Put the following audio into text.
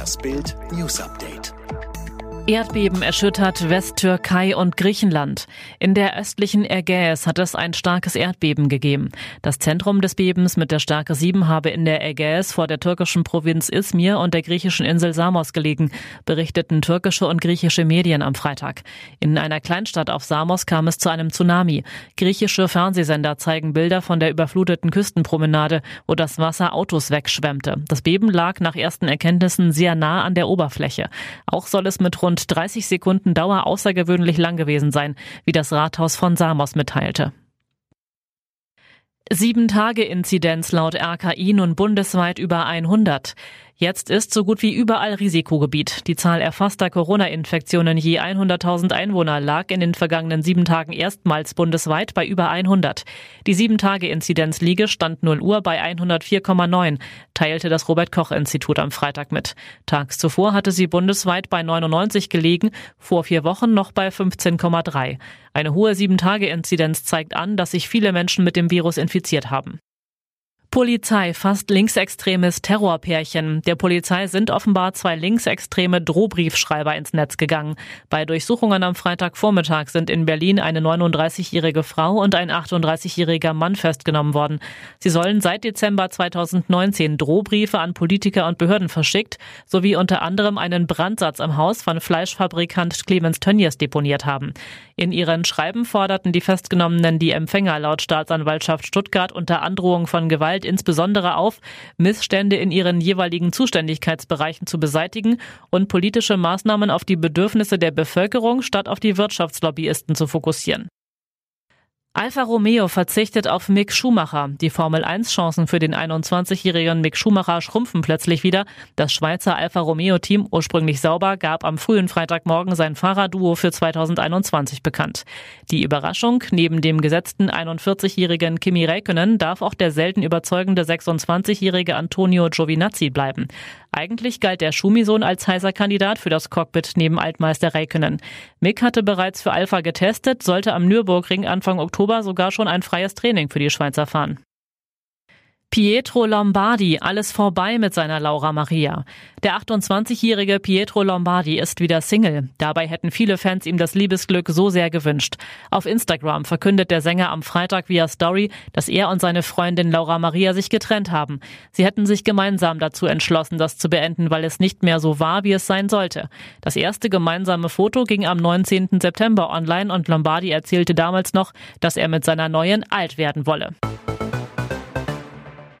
Das Bild News Update. Erdbeben erschüttert Westtürkei und Griechenland. In der östlichen Ägäis hat es ein starkes Erdbeben gegeben. Das Zentrum des Bebens mit der Stärke 7 habe in der Ägäis vor der türkischen Provinz Izmir und der griechischen Insel Samos gelegen, berichteten türkische und griechische Medien am Freitag. In einer Kleinstadt auf Samos kam es zu einem Tsunami. Griechische Fernsehsender zeigen Bilder von der überfluteten Küstenpromenade, wo das Wasser Autos wegschwemmte. Das Beben lag nach ersten Erkenntnissen sehr nah an der Oberfläche. Auch soll es mit rund 30 Sekunden Dauer außergewöhnlich lang gewesen sein, wie das Rathaus von Samos mitteilte. Sieben Tage Inzidenz laut RKI nun bundesweit über 100. Jetzt ist so gut wie überall Risikogebiet. Die Zahl erfasster Corona-Infektionen je 100.000 Einwohner lag in den vergangenen sieben Tagen erstmals bundesweit bei über 100. Die Sieben-Tage-Inzidenz-Liege stand 0 Uhr bei 104,9, teilte das Robert-Koch-Institut am Freitag mit. Tags zuvor hatte sie bundesweit bei 99 gelegen, vor vier Wochen noch bei 15,3. Eine hohe Sieben-Tage-Inzidenz zeigt an, dass sich viele Menschen mit dem Virus infiziert haben. Polizei fasst linksextremes Terrorpärchen. Der Polizei sind offenbar zwei linksextreme Drohbriefschreiber ins Netz gegangen. Bei Durchsuchungen am Freitagvormittag sind in Berlin eine 39-jährige Frau und ein 38-jähriger Mann festgenommen worden. Sie sollen seit Dezember 2019 Drohbriefe an Politiker und Behörden verschickt, sowie unter anderem einen Brandsatz am Haus von Fleischfabrikant Clemens Tönnies deponiert haben. In ihren Schreiben forderten die Festgenommenen die Empfänger laut Staatsanwaltschaft Stuttgart unter Androhung von Gewalt Gewalt insbesondere auf, Missstände in ihren jeweiligen Zuständigkeitsbereichen zu beseitigen und politische Maßnahmen auf die Bedürfnisse der Bevölkerung statt auf die Wirtschaftslobbyisten zu fokussieren. Alfa Romeo verzichtet auf Mick Schumacher. Die Formel 1 Chancen für den 21-jährigen Mick Schumacher schrumpfen plötzlich wieder. Das Schweizer Alfa Romeo Team, ursprünglich sauber, gab am frühen Freitagmorgen sein Fahrerduo für 2021 bekannt. Die Überraschung, neben dem gesetzten 41-jährigen Kimi Räikkönen darf auch der selten überzeugende 26-jährige Antonio Giovinazzi bleiben. Eigentlich galt der Schumison als heißer Kandidat für das Cockpit neben Altmeister Räikkönen. Mick hatte bereits für Alpha getestet, sollte am Nürburgring Anfang Oktober sogar schon ein freies Training für die Schweizer fahren. Pietro Lombardi, alles vorbei mit seiner Laura Maria. Der 28-jährige Pietro Lombardi ist wieder Single. Dabei hätten viele Fans ihm das Liebesglück so sehr gewünscht. Auf Instagram verkündet der Sänger am Freitag via Story, dass er und seine Freundin Laura Maria sich getrennt haben. Sie hätten sich gemeinsam dazu entschlossen, das zu beenden, weil es nicht mehr so war, wie es sein sollte. Das erste gemeinsame Foto ging am 19. September online und Lombardi erzählte damals noch, dass er mit seiner neuen alt werden wolle.